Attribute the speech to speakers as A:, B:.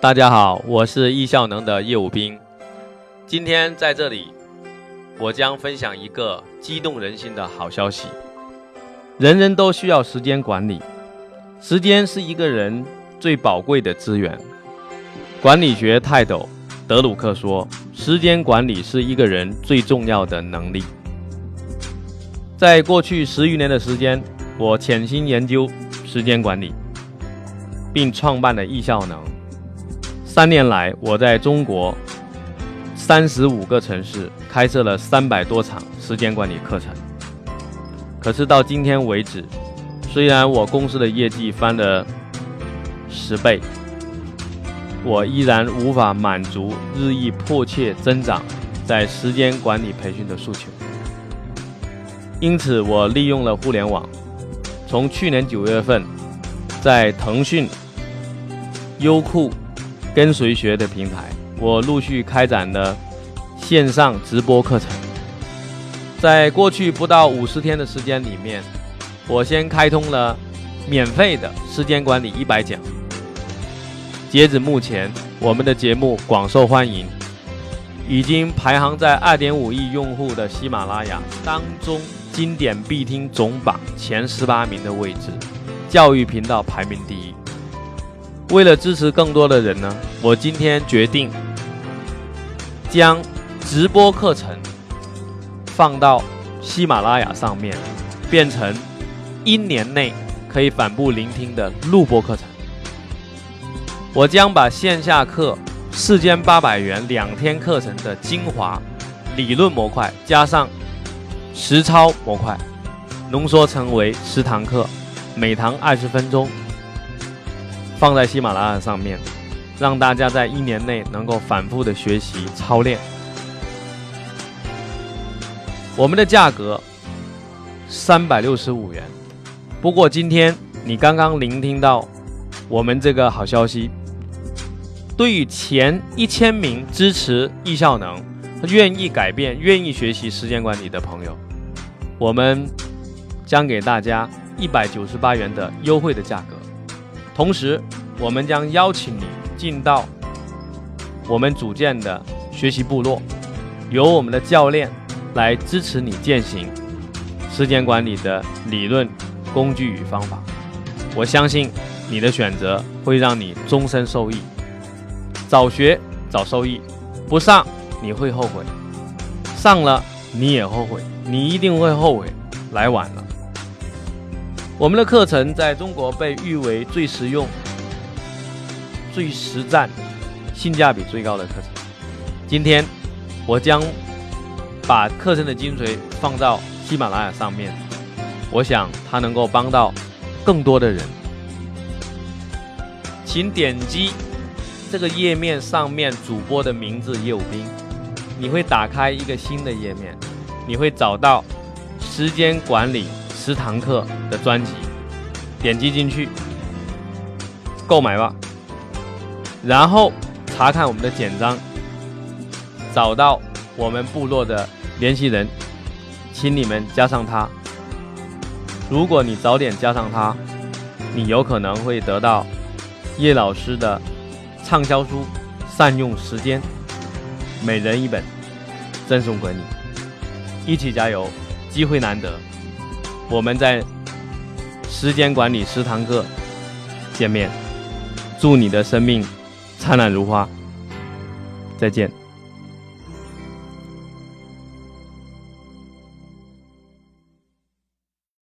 A: 大家好，我是易效能的业务兵。今天在这里，我将分享一个激动人心的好消息。人人都需要时间管理，时间是一个人最宝贵的资源。管理学泰斗德鲁克说：“时间管理是一个人最重要的能力。”在过去十余年的时间，我潜心研究时间管理，并创办了易效能。三年来，我在中国三十五个城市开设了三百多场时间管理课程。可是到今天为止，虽然我公司的业绩翻了十倍，我依然无法满足日益迫切增长在时间管理培训的诉求。因此，我利用了互联网，从去年九月份，在腾讯、优酷。跟随学的平台，我陆续开展了线上直播课程。在过去不到五十天的时间里面，我先开通了免费的时间管理一百讲。截止目前，我们的节目广受欢迎，已经排行在二点五亿用户的喜马拉雅当中经典必听总榜前十八名的位置，教育频道排名第一。为了支持更多的人呢，我今天决定将直播课程放到喜马拉雅上面，变成一年内可以反复聆听的录播课程。我将把线下课四千八百元两天课程的精华理论模块加上实操模块，浓缩成为十堂课，每堂二十分钟。放在喜马拉雅上面，让大家在一年内能够反复的学习操练。我们的价格三百六十五元。不过今天你刚刚聆听到我们这个好消息，对于前一千名支持易效能、愿意改变、愿意学习时间管理的朋友，我们将给大家一百九十八元的优惠的价格。同时，我们将邀请你进到我们组建的学习部落，由我们的教练来支持你践行时间管理的理论、工具与方法。我相信你的选择会让你终身受益。早学早受益，不上你会后悔，上了你也后悔，你一定会后悔来晚了。我们的课程在中国被誉为最实用、最实战、性价比最高的课程。今天，我将把课程的精髓放到喜马拉雅上面，我想它能够帮到更多的人。请点击这个页面上面主播的名字“业务兵”，你会打开一个新的页面，你会找到时间管理。十堂课的专辑，点击进去购买吧。然后查看我们的简章，找到我们部落的联系人，请你们加上他。如果你早点加上他，你有可能会得到叶老师的畅销书《善用时间》，每人一本，赠送给你。一起加油，机会难得。我们在时间管理十堂课见面，祝你的生命灿烂如花，再见。